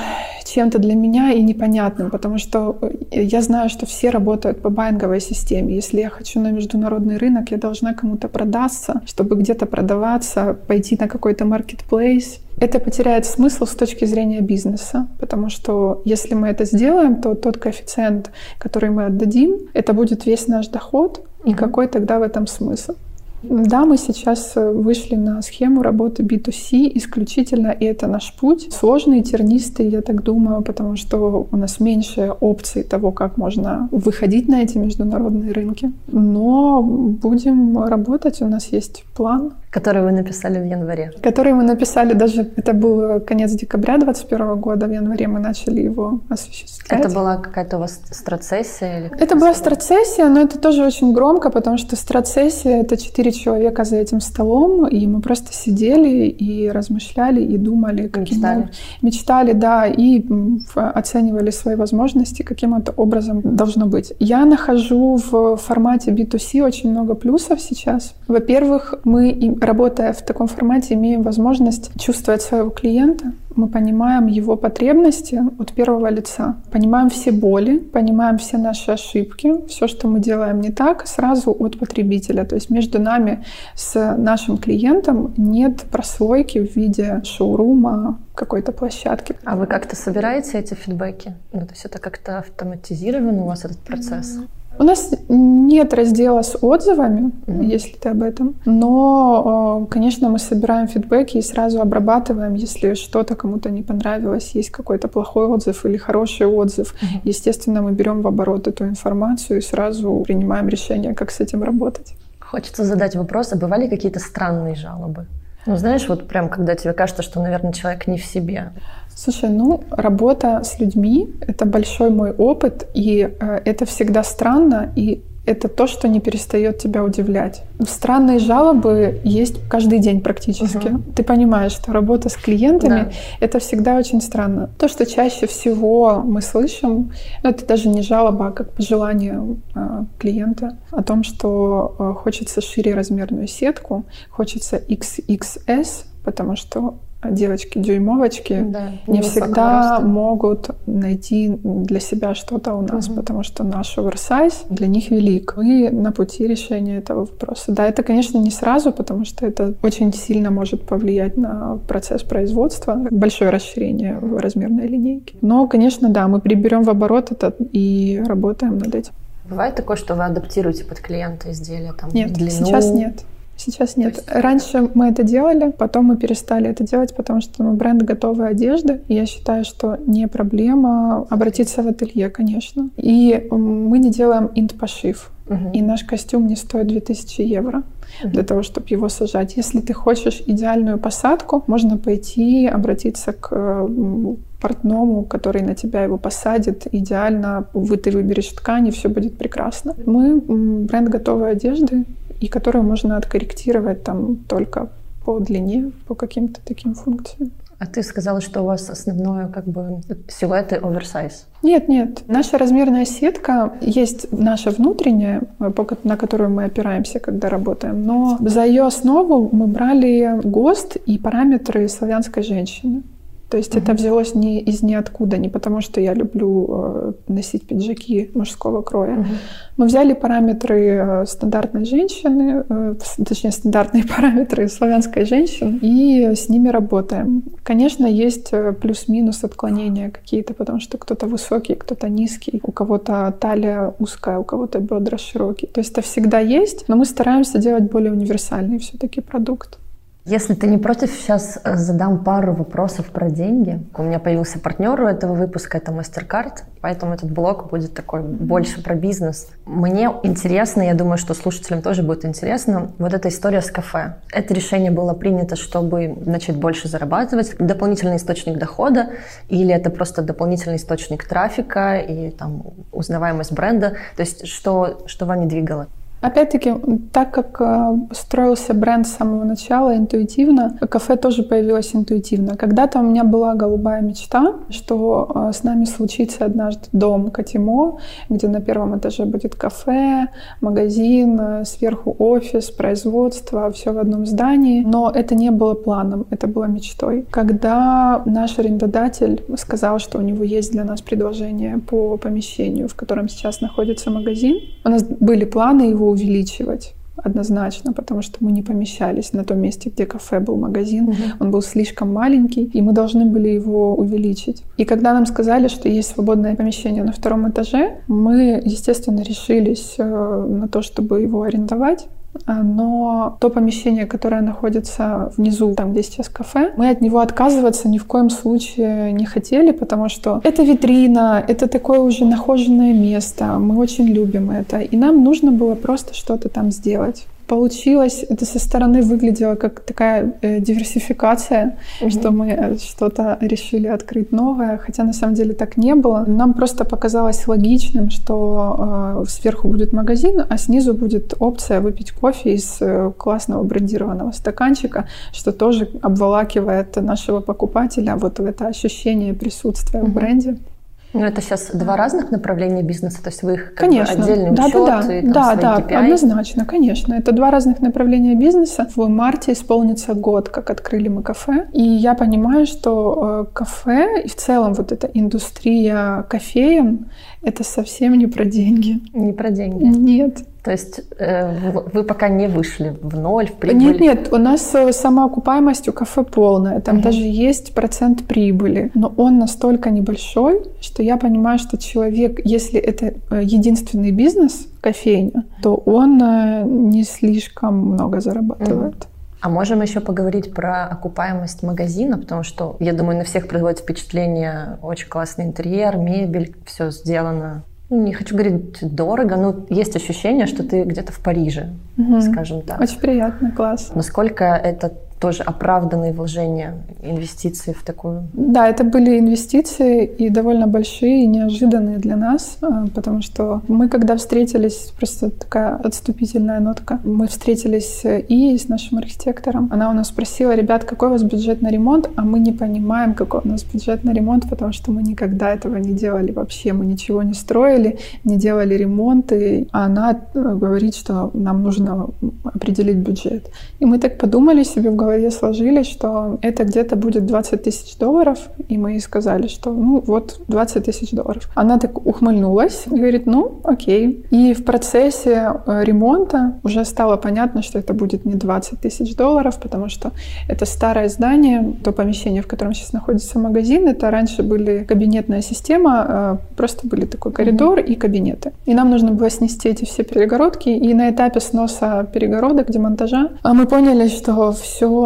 чем-то для меня и непонятным, потому что э, я знаю, что все работают по байнговой системе. Если я хочу на международный рынок, я должна кому-то продаться, чтобы где-то продаваться, пойти на какой-то маркетплейс. Это потеряет смысл с точки зрения бизнеса, потому что если мы это сделаем, то тот коэффициент, который мы отдадим, это будет весь наш доход, и какой тогда в этом смысл? Да, мы сейчас э, вышли на схему работы B2C исключительно, и это наш путь. Сложный, тернистый, я так думаю, потому что у нас меньше опций того, как можно выходить на эти международные рынки. Но будем работать, у нас есть план. Который вы написали в январе. Который мы написали даже, это был конец декабря 2021 года, в январе мы начали его осуществлять. Это была какая-то у вас страцессия? Или это была страцессия, но это тоже очень громко, потому что страцессия — это четыре человека за этим столом, и мы просто сидели и размышляли, и думали, каким мечтали. мечтали, да, и оценивали свои возможности, каким это образом должно быть. Я нахожу в формате B2C очень много плюсов сейчас. Во-первых, мы работая в таком формате, имеем возможность чувствовать своего клиента. Мы понимаем его потребности от первого лица. Понимаем все боли, понимаем все наши ошибки, все, что мы делаем не так, сразу от потребителя. То есть между нами с нашим клиентом нет прослойки в виде шоурума, какой-то площадки. А вы как-то собираете эти фидбэки? Ну, то есть это как-то автоматизировано у вас этот процесс? У нас нет раздела с отзывами, mm-hmm. если ты об этом, но, конечно, мы собираем фидбэки и сразу обрабатываем, если что-то кому-то не понравилось, есть какой-то плохой отзыв или хороший отзыв. Mm-hmm. Естественно, мы берем в оборот эту информацию и сразу принимаем решение, как с этим работать. Хочется задать вопрос, а бывали какие-то странные жалобы? Ну, знаешь, вот прям когда тебе кажется, что, наверное, человек не в себе. Слушай, ну, работа с людьми — это большой мой опыт, и э, это всегда странно, и это то, что не перестает тебя удивлять. Странные жалобы есть каждый день практически. Угу. Ты понимаешь, что работа с клиентами да. это всегда очень странно. То, что чаще всего мы слышим, ну, это даже не жалоба, а как пожелание э, клиента о том, что э, хочется шире размерную сетку, хочется XXS, потому что девочки-дюймовочки да, не всегда роста. могут найти для себя что-то у нас, угу. потому что наш оверсайз для них велик. Мы на пути решения этого вопроса. Да, это, конечно, не сразу, потому что это очень сильно может повлиять на процесс производства, большое расширение в размерной линейке. Но, конечно, да, мы приберем в оборот это и работаем над этим. Бывает такое, что вы адаптируете под клиента изделия? Там, нет, длину? сейчас нет. Сейчас нет. Есть... Раньше мы это делали, потом мы перестали это делать, потому что мы бренд готовой одежды. И я считаю, что не проблема обратиться в ателье, конечно. И мы не делаем инт-пошив. Угу. И наш костюм не стоит 2000 евро угу. для того, чтобы его сажать. Если ты хочешь идеальную посадку, можно пойти обратиться к портному, который на тебя его посадит идеально, вы ты выберешь ткань, и все будет прекрасно. Мы бренд готовой одежды, и которую можно откорректировать там только по длине, по каким-то таким функциям. А ты сказала, что у вас основное как бы силуэты оверсайз. Нет, нет. Наша размерная сетка есть наша внутренняя, на которую мы опираемся, когда работаем. Но за ее основу мы брали ГОСТ и параметры славянской женщины. То есть mm-hmm. это взялось не из ниоткуда, не потому что я люблю э, носить пиджаки мужского кроя. Mm-hmm. Мы взяли параметры э, стандартной женщины, э, точнее стандартные параметры славянской женщины, и с ними работаем. Конечно, есть плюс-минус отклонения какие-то, потому что кто-то высокий, кто-то низкий, у кого-то талия узкая, у кого-то бедра широкие. То есть это всегда есть, но мы стараемся делать более универсальный все-таки продукт. Если ты не против, сейчас э, задам пару вопросов про деньги. У меня появился партнер у этого выпуска, это MasterCard, поэтому этот блок будет такой больше про бизнес. Мне интересно, я думаю, что слушателям тоже будет интересно, вот эта история с кафе. Это решение было принято, чтобы начать больше зарабатывать, дополнительный источник дохода, или это просто дополнительный источник трафика и там узнаваемость бренда? То есть что, что вами двигало? Опять-таки, так как э, строился бренд с самого начала интуитивно, кафе тоже появилось интуитивно. Когда-то у меня была голубая мечта, что э, с нами случится однажды дом Катимо, где на первом этаже будет кафе, магазин, э, сверху офис, производство, все в одном здании. Но это не было планом, это было мечтой. Когда наш арендодатель сказал, что у него есть для нас предложение по помещению, в котором сейчас находится магазин, у нас были планы его увеличивать однозначно, потому что мы не помещались на том месте, где кафе был магазин. Угу. Он был слишком маленький, и мы должны были его увеличить. И когда нам сказали, что есть свободное помещение на втором этаже, мы, естественно, решились э, на то, чтобы его арендовать. А, но то помещение, которое находится внизу, там, где сейчас кафе, мы от него отказываться ни в коем случае не хотели, потому что это витрина, это такое уже нахоженное место, мы очень любим это, и нам нужно было просто что-то там сделать получилось, это со стороны выглядело как такая э, диверсификация, mm-hmm. что мы э, что-то решили открыть новое, хотя на самом деле так не было. Нам просто показалось логичным, что э, сверху будет магазин, а снизу будет опция выпить кофе из э, классного брендированного стаканчика, что тоже обволакивает нашего покупателя вот в это ощущение присутствия mm-hmm. в бренде. Ну, это сейчас два разных направления бизнеса, то есть вы их конечно. бы отдельный да, учет да, да. и там да, да, KPI. однозначно, конечно. Это два разных направления бизнеса. В марте исполнится год, как открыли мы кафе. И я понимаю, что э, кафе и в целом вот эта индустрия кофеен, это совсем не про деньги. Не про деньги. Нет. То есть э, вы пока не вышли в ноль, в прибыль? Нет, нет, у нас э, сама окупаемость у кафе полная. Там uh-huh. даже есть процент прибыли. Но он настолько небольшой, что я понимаю, что человек, если это э, единственный бизнес, кофейня, то он не слишком много зарабатывает. Uh-huh. А можем еще поговорить про окупаемость магазина, потому что, я думаю, на всех производит впечатление очень классный интерьер, мебель, все сделано ну, не хочу говорить дорого, но есть ощущение, что ты где-то в Париже, угу. скажем так. Очень приятно, класс. Насколько это тоже оправданные вложения, инвестиции в такую? Да, это были инвестиции и довольно большие, и неожиданные для нас, а, потому что мы, когда встретились, просто такая отступительная нотка, мы встретились и с нашим архитектором. Она у нас спросила, ребят, какой у вас бюджет на ремонт? А мы не понимаем, какой у нас бюджет на ремонт, потому что мы никогда этого не делали вообще. Мы ничего не строили, не делали ремонты. А она э, говорит, что нам нужно определить бюджет. И мы так подумали себе в голове, голове сложились, что это где-то будет 20 тысяч долларов, и мы ей сказали, что ну вот 20 тысяч долларов. Она так ухмыльнулась и говорит, ну окей. И в процессе э, ремонта уже стало понятно, что это будет не 20 тысяч долларов, потому что это старое здание, то помещение, в котором сейчас находится магазин, это раньше были кабинетная система, э, просто были такой коридор mm-hmm. и кабинеты. И нам нужно было снести эти все перегородки, и на этапе сноса перегородок, демонтажа, а мы поняли, что все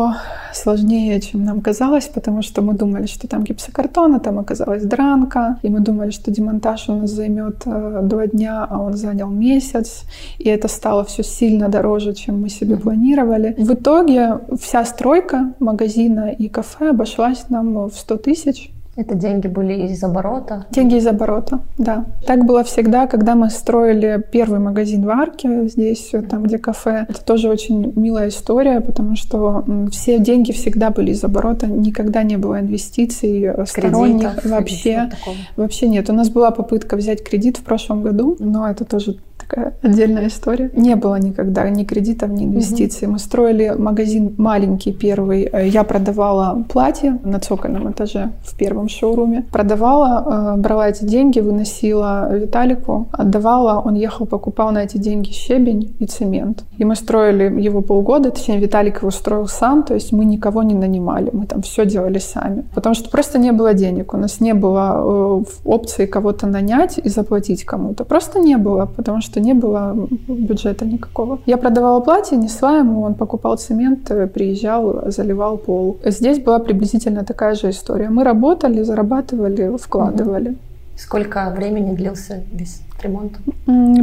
сложнее, чем нам казалось, потому что мы думали, что там гипсокартон, а там оказалась дранка, и мы думали, что демонтаж у нас займет э, два дня, а он занял месяц, и это стало все сильно дороже, чем мы себе планировали. В итоге вся стройка магазина и кафе обошлась нам в 100 тысяч, это деньги были из оборота? Деньги из оборота, да. Так было всегда, когда мы строили первый магазин в Арке, здесь, там, где кафе. Это тоже очень милая история, потому что все деньги всегда были из оборота, никогда не было инвестиций э, сторонних Кредитов, вообще. Вообще нет. У нас была попытка взять кредит в прошлом году, но это тоже такая отдельная история. Не было никогда ни кредитов, ни инвестиций. Угу. Мы строили магазин маленький первый. Э, я продавала платье на цокольном этаже в первом шоуруме. Продавала, э, брала эти деньги, выносила Виталику, отдавала. Он ехал, покупал на эти деньги щебень и цемент. И мы строили его полгода, точнее Виталик его строил сам, то есть мы никого не нанимали, мы там все делали сами. Потому что просто не было денег, у нас не было э, опции кого-то нанять и заплатить кому-то. Просто не было, потому что не было бюджета никакого. Я продавала платье, несла ему, он покупал цемент, э, приезжал, заливал пол. Здесь была приблизительно такая же история. Мы работали, зарабатывали, вкладывали. Сколько времени длился весь ремонт?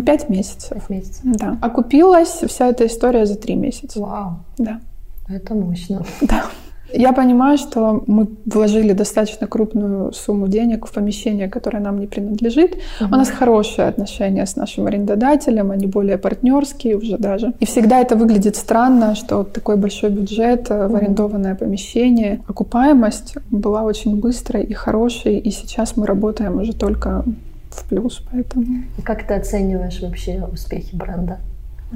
Пять месяцев. Пять месяцев. Да. Окупилась вся эта история за три месяца. Вау. Да. Это мощно. Да. Я понимаю, что мы вложили достаточно крупную сумму денег в помещение, которое нам не принадлежит. Угу. У нас хорошие отношения с нашим арендодателем, они более партнерские уже даже. И всегда это выглядит странно, что такой большой бюджет угу. в арендованное помещение. Окупаемость была очень быстрой и хорошей, и сейчас мы работаем уже только в плюс, поэтому. Как ты оцениваешь вообще успехи бренда?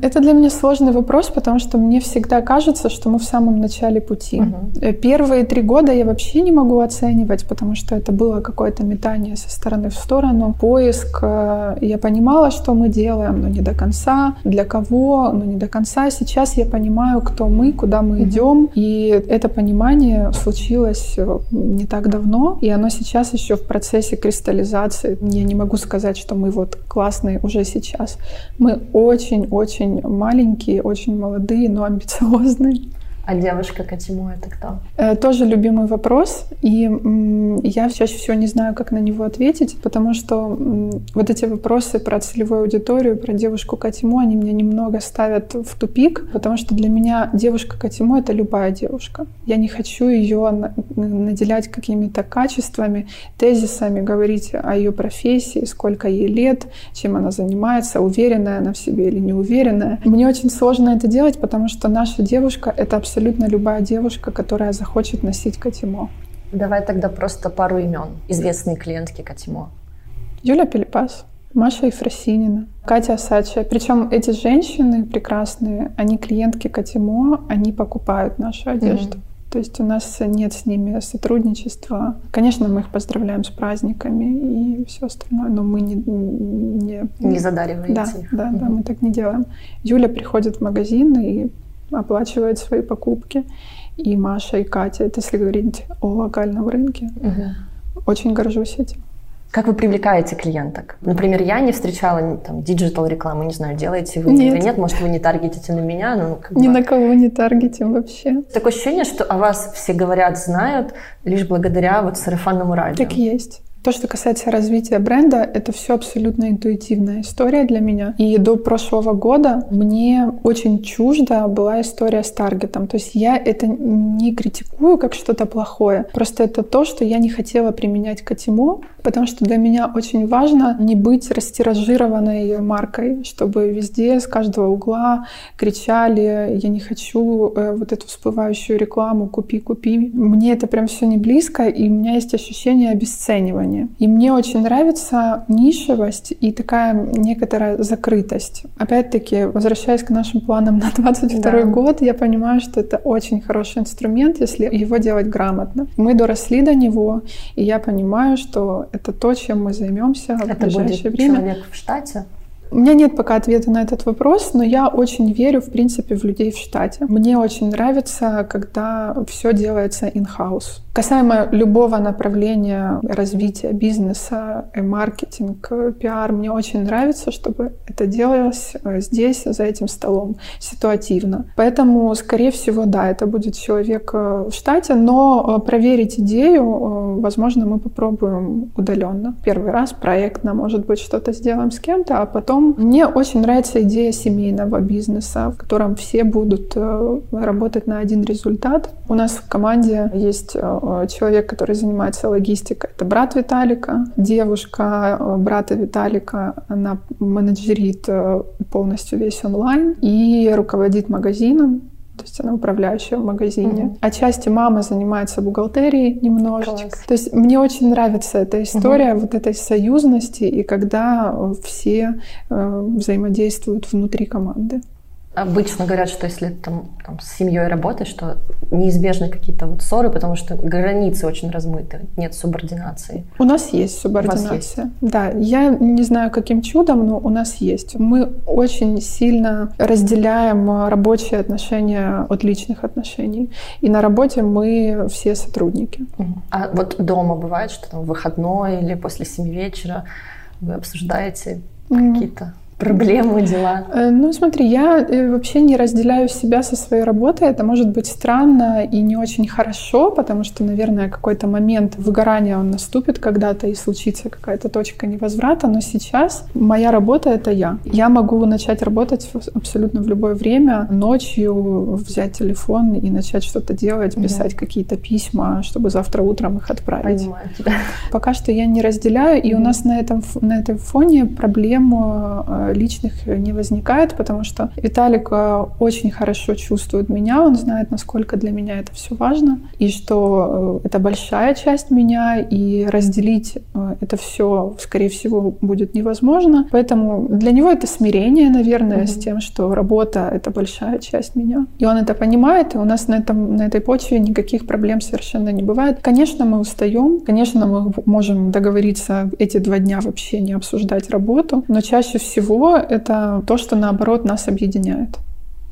Это для меня сложный вопрос, потому что мне всегда кажется, что мы в самом начале пути. Угу. Первые три года я вообще не могу оценивать, потому что это было какое-то метание со стороны в сторону, поиск. Э, я понимала, что мы делаем, но не до конца, для кого, но не до конца. Сейчас я понимаю, кто мы, куда мы угу. идем, и это понимание случилось э, не так давно, и оно сейчас еще в процессе кристаллизации. Я не могу сказать, что мы вот классные уже сейчас. Мы очень-очень очень маленькие, очень молодые, но амбициозные. А девушка Катиму это кто? Э, тоже любимый вопрос, и я чаще всего не знаю, как на него ответить, потому что вот эти вопросы про целевую аудиторию, про девушку Катиму, они меня немного ставят в тупик, потому что для меня девушка Катиму — это любая девушка. Я не хочу ее наделять какими-то качествами, тезисами, говорить о ее профессии, сколько ей лет, чем она занимается, уверенная она в себе или не уверенная. Мне очень сложно это делать, потому что наша девушка — это абсолютно абсолютно любая девушка, которая захочет носить Катимо. Давай тогда просто пару имен. Известные клиентки Катимо. Юля Пелепас, Маша Ефросинина, Катя Асача. Причем эти женщины прекрасные, они клиентки Катимо, они покупают нашу одежду. Mm-hmm. То есть у нас нет с ними сотрудничества. Конечно, мы их поздравляем с праздниками и все остальное, но мы не... Не, не задариваете да, их. Да, да, мы так не делаем. Юля приходит в магазин и оплачивает свои покупки. И Маша, и Катя, это если говорить о локальном рынке. Угу. Очень горжусь этим. Как вы привлекаете клиенток? Например, я не встречала там digital рекламу, не знаю, делаете вы нет. или нет, может, вы не таргетите на меня, но как Ни бы... на кого не таргетим вообще. Такое ощущение, что о вас все говорят, знают лишь благодаря вот сарафанному радио. Так и есть. То, что касается развития бренда, это все абсолютно интуитивная история для меня. И до прошлого года мне очень чужда была история с таргетом. То есть я это не критикую как что-то плохое. Просто это то, что я не хотела применять к Атимо, потому что для меня очень важно не быть растиражированной маркой, чтобы везде с каждого угла кричали «я не хочу э, вот эту всплывающую рекламу, купи, купи». Мне это прям все не близко, и у меня есть ощущение обесценивания исследования. И мне очень нравится нишевость и такая некоторая закрытость. Опять-таки, возвращаясь к нашим планам на 22 да. год, я понимаю, что это очень хороший инструмент, если его делать грамотно. Мы доросли до него, и я понимаю, что это то, чем мы займемся это в ближайшее будет время. человек в штате? У меня нет пока ответа на этот вопрос, но я очень верю, в принципе, в людей в штате. Мне очень нравится, когда все делается in-house. Касаемо любого направления развития бизнеса, маркетинг, пиар, мне очень нравится, чтобы это делалось э, здесь, за этим столом, ситуативно. Поэтому, скорее всего, да, это будет человек э, в штате, но э, проверить идею, возможно, мы попробуем удаленно. Первый раз проектно, может быть, что-то сделаем с кем-то, а потом мне очень нравится идея семейного бизнеса, в котором все будут работать на один результат. У нас в команде есть Э, человек, который занимается логистикой. Это брат Виталика, девушка э, брата Виталика. Она менеджерит э, полностью весь онлайн и руководит магазином. То есть она управляющая в магазине. Mm-hmm. Отчасти мама занимается бухгалтерией немножечко. Класс. То есть мне очень нравится эта история mm-hmm. вот этой союзности и когда все э, взаимодействуют внутри команды. Обычно говорят, что если там, там с семьей работаешь, что неизбежны какие-то вот ссоры, потому что границы очень размыты, нет субординации. У нас есть субординация. У есть? Да, я не знаю, каким чудом, но у нас есть. Мы очень сильно разделяем рабочие отношения от личных отношений. И на работе мы все сотрудники. А вот дома бывает, что там выходной или после семи вечера вы обсуждаете mm. какие-то проблемы, дела? Э, ну, смотри, я э, вообще не разделяю себя со своей работой. Это может быть странно и не очень хорошо, потому что, наверное, какой-то момент выгорания он наступит когда-то и случится какая-то точка невозврата. Но сейчас моя работа — это я. Я могу начать работать абсолютно в любое время, ночью взять телефон и начать что-то делать, писать mm какие-то письма, чтобы завтра утром их отправить. Понимаю тебя. Пока что я не разделяю, и mm у нас на этом, на этом фоне проблем э, личных не возникает, потому что Виталик э, очень хорошо чувствует меня, он знает, насколько для меня это все важно, и что э, это большая часть меня, и разделить э, это все, скорее всего, будет невозможно. Поэтому для него это смирение, наверное, mm-hmm. с тем, что работа — это большая часть меня. И он это понимает, и у нас на, этом, на этой почве никаких проблем совершенно не бывает. Конечно, мы устаем, конечно, мы можем договориться эти два дня вообще не обсуждать работу, но чаще всего это то, что наоборот нас объединяет.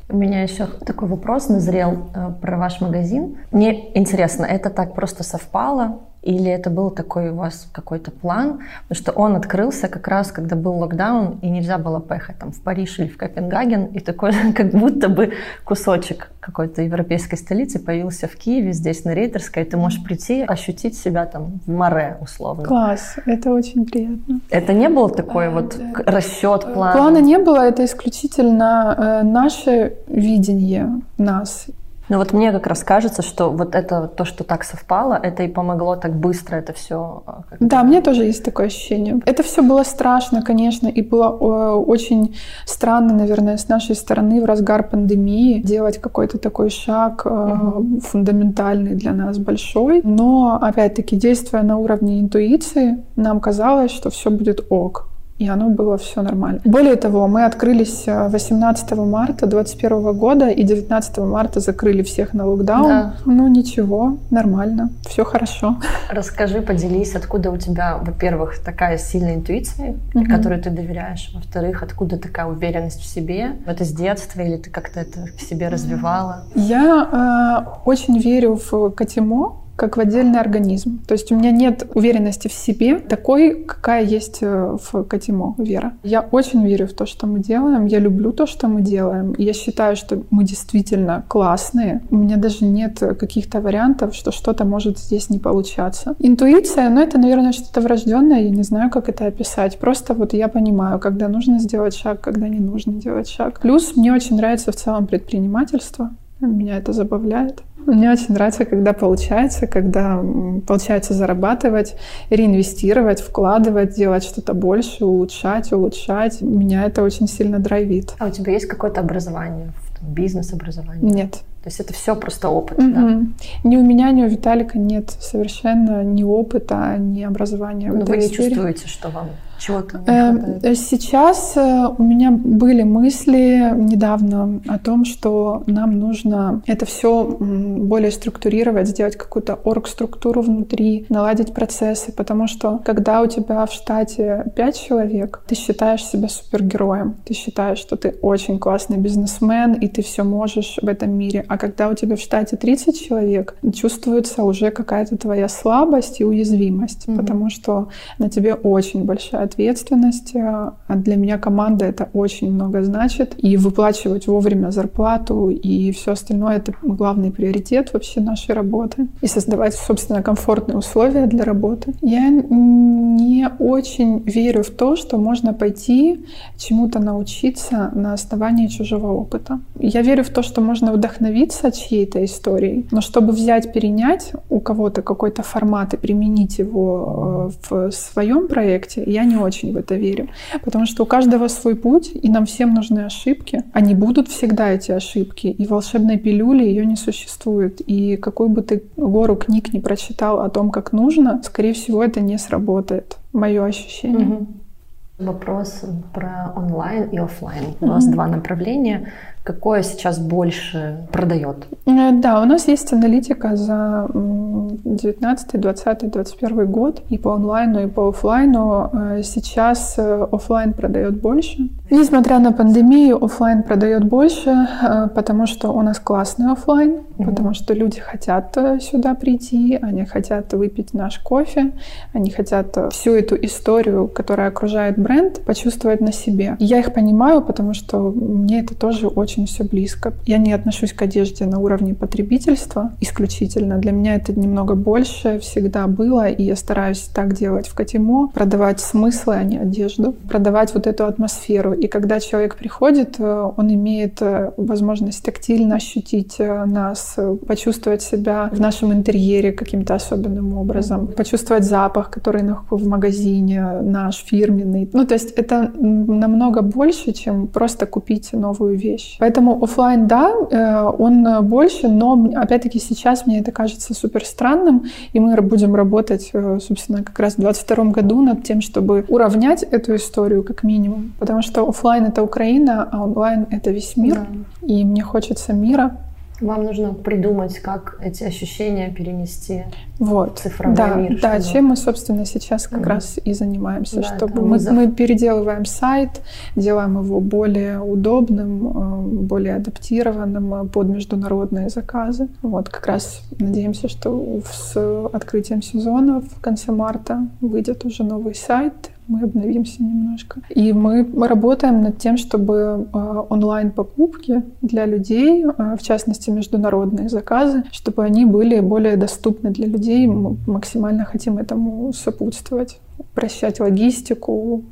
У меня еще такой вопрос назрел э, про ваш магазин. Мне интересно, это так просто совпало? Или это был такой у вас какой-то план? Потому что он открылся как раз, когда был локдаун, и нельзя было поехать там в Париж или в Копенгаген, и такой как будто бы кусочек какой-то европейской столицы появился в Киеве, здесь на Рейтерской, и ты можешь прийти, ощутить себя там в море, условно. Класс, это очень приятно. Это не был такой а, вот да. расчет, план? Плана не было, это исключительно э, наше видение нас Ну вот мне как раз кажется, что вот это то, что так совпало, это и помогло так быстро это все. А, да, мне тоже есть такое ощущение. Это все было страшно, конечно, и было очень странно, наверное, с нашей стороны в разгар пандемии делать какой-то такой шаг угу. фундаментальный для нас большой. Но опять-таки действуя на уровне интуиции, нам казалось, что все будет ок и оно было все нормально. Более того, мы открылись 18 э, марта 2021 года и 19 марта закрыли всех на локдаун. Да. Ну ничего, нормально, все хорошо. Расскажи, поделись, откуда у тебя, во-первых, такая сильная интуиция, угу. которой ты доверяешь, во-вторых, откуда такая уверенность в себе? Это с детства или ты как-то это в себе развивала? Я э, очень верю в Катимо, как в отдельный организм. То есть у меня нет уверенности в себе такой, какая есть э, в Катимо Вера. Я очень верю в то, что мы делаем. Я люблю то, что мы делаем. Я считаю, что мы действительно классные. У меня даже нет каких-то вариантов, что что-то может здесь не получаться. Интуиция, ну это, наверное, что-то врожденное. Я не знаю, как это описать. Просто вот я понимаю, когда нужно сделать шаг, когда не нужно делать шаг. Плюс мне очень нравится в целом предпринимательство. Меня это забавляет. Мне очень нравится, когда получается, когда получается зарабатывать, реинвестировать, вкладывать, делать что-то больше, улучшать, улучшать. Меня это очень сильно драйвит. А у тебя есть какое-то образование, бизнес-образование? Нет. То есть это все просто опыт, угу. да? Ни у меня, ни у Виталика нет совершенно ни опыта, ни образования. Но вы не сфере. чувствуете, что вам чего-то э, Сейчас э, у меня были мысли недавно о том, что нам нужно это все более структурировать, сделать какую-то орг-структуру внутри, наладить процессы, потому что когда у тебя в штате 5 человек, ты считаешь себя супергероем, ты считаешь, что ты очень классный бизнесмен, и ты все можешь в этом мире. А когда у тебя в штате 30 человек, чувствуется уже какая-то твоя слабость и уязвимость, mm-hmm. потому что на тебе очень большая ответственность. А для меня команда это очень много значит. И выплачивать вовремя зарплату и все остальное это главный приоритет вообще нашей работы. И создавать, собственно, комфортные условия для работы. Я не очень верю в то, что можно пойти чему-то научиться на основании чужого опыта. Я верю в то, что можно вдохновиться чьей-то историей, но чтобы взять, перенять у кого-то какой-то формат и применить его э, в своем проекте, я не очень в это верю. Потому что у каждого свой путь, и нам всем нужны ошибки. Они будут всегда, эти ошибки. И волшебной пилюли ее не существует. И какой бы ты гору книг не прочитал о том, как нужно, скорее всего, это не сработает. Мое ощущение. Угу. Вопрос про онлайн и офлайн. У нас два направления. Какое сейчас больше продает? Э, да, у нас есть аналитика за 19, 20, 21 год и по онлайну, и по офлайну. Э, сейчас э, офлайн продает больше. Несмотря на пандемию, офлайн продает больше, потому что у нас классный офлайн, mm-hmm. потому что люди хотят сюда прийти, они хотят выпить наш кофе, они хотят всю эту историю, которая окружает бренд, почувствовать на себе. Я их понимаю, потому что мне это тоже очень очень все близко. Я не отношусь к одежде на уровне потребительства исключительно. Для меня это немного больше всегда было, и я стараюсь так делать в Катимо, продавать смыслы, а не одежду, продавать вот эту атмосферу. И когда человек приходит, э, он имеет э, возможность тактильно ощутить э, нас, почувствовать себя в нашем интерьере каким-то особенным образом, почувствовать запах, который в магазине наш фирменный. Ну, то есть это намного больше, чем просто купить новую вещь. Поэтому офлайн, да, э, он больше, но опять-таки сейчас мне это кажется супер странным, и мы будем работать, э, собственно, как раз в 2022 году над тем, чтобы уравнять эту историю как минимум, потому что офлайн это Украина, а онлайн это весь мир, да. и мне хочется мира, вам нужно придумать, как эти ощущения перенести вот. в цифровой да, мир. Да, чтобы... чем мы, собственно, сейчас как mm раз и занимаемся. Да, чтобы мы, мы переделываем сайт, делаем его более удобным, э, более адаптированным э, под международные заказы. Вот как раз надеемся, что с открытием сезона в конце марта выйдет уже новый сайт, мы обновимся немножко. И мы работаем над тем, чтобы а, онлайн-покупки для людей, а, в частности международные заказы, чтобы они были более доступны для людей. Мы максимально хотим этому сопутствовать, прощать логистику,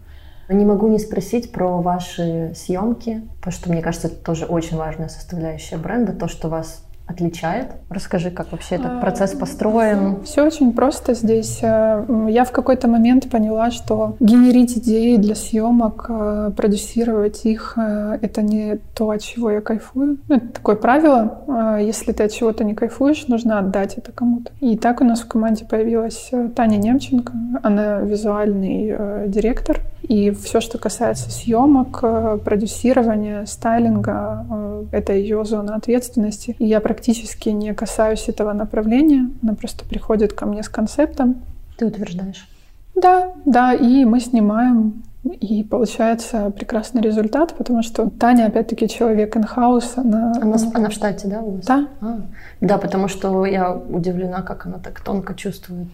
не могу не спросить про ваши съемки, потому что, мне кажется, это тоже очень важная составляющая бренда, то, что вас отличает? Расскажи, как вообще этот процесс построен. Все очень просто здесь. Э, я в какой-то момент поняла, что генерить идеи для съемок, э, продюсировать их, э, это не то, от чего я кайфую. Ну, это такое правило. Если ты от чего-то не кайфуешь, нужно отдать это кому-то. И так у нас в команде появилась Таня Немченко. Она визуальный директор. И все, что касается съемок, продюсирования, стайлинга, это ее зона ответственности. И я практически не касаюсь этого направления. Она просто приходит ко мне с концептом. Ты утверждаешь? Да, да, и мы снимаем и получается прекрасный результат, потому что Таня, опять-таки, человек инхаус, она... Она, она в штате, да, у вас? Да. А, да, потому что я удивлена, как она так тонко чувствует.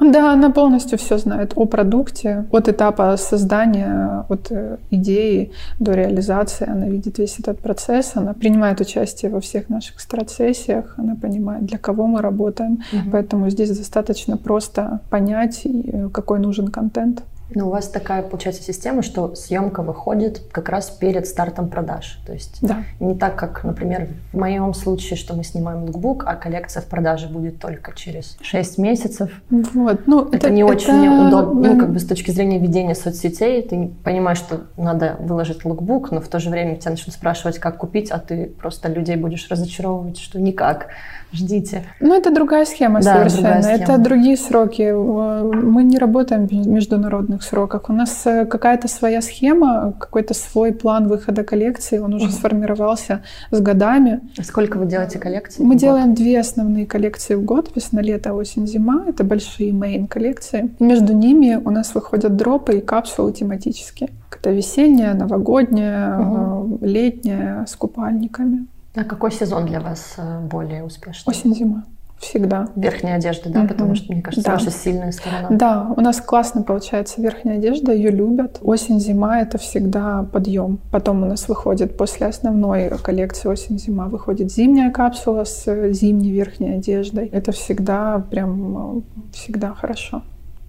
Да, она полностью все знает о продукте, от этапа создания, от э, идеи до реализации. Она видит весь этот процесс, она принимает участие во всех наших страт-сессиях, она понимает, для кого мы работаем. Угу. Поэтому здесь достаточно просто понять, э, какой нужен контент. Но у вас такая, получается, система, что съемка выходит как раз перед стартом продаж. То есть да. не так, как, например, в моем случае, что мы снимаем лукбук, а коллекция в продаже будет только через 6 месяцев. Вот. Ну, это, это не это... очень удобно, ну, как бы с точки зрения ведения соцсетей. Ты понимаешь, что надо выложить лукбук, но в то же время тебя начнут спрашивать, как купить, а ты просто людей будешь разочаровывать, что никак ждите. Ну, это другая схема да, совершенно. Другая схема. Это другие сроки. Мы не работаем в международных сроках. У нас э, какая-то своя схема, какой-то свой план выхода коллекции. Он уже угу. сформировался с годами. А сколько вы делаете коллекций? Мы делаем две основные коллекции в год. Весна, лето, осень, зима. Это большие мейн коллекции. Между ними у нас выходят дропы и капсулы тематические. Это весенняя, новогодняя, угу. летняя с купальниками. А какой сезон для вас э, более успешный? Осень-зима. Всегда. Верхняя одежда, да, mm-hmm. потому что, мне кажется, да. ваша сильная сторона. Да, у нас классно получается верхняя одежда, ее любят. Осень-зима — это всегда подъем. Потом у нас выходит после основной коллекции осень-зима выходит зимняя капсула с э, зимней верхней одеждой. Это всегда прям э, всегда хорошо.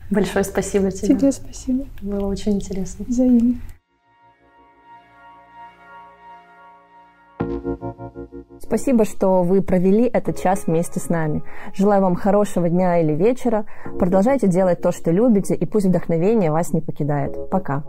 Большое спасибо тебе. Тебе спасибо. Было очень интересно. Взаимно. Спасибо, что вы провели этот час вместе с нами. Желаю вам хорошего дня или вечера. Продолжайте делать то, что любите, и пусть вдохновение вас не покидает. Пока.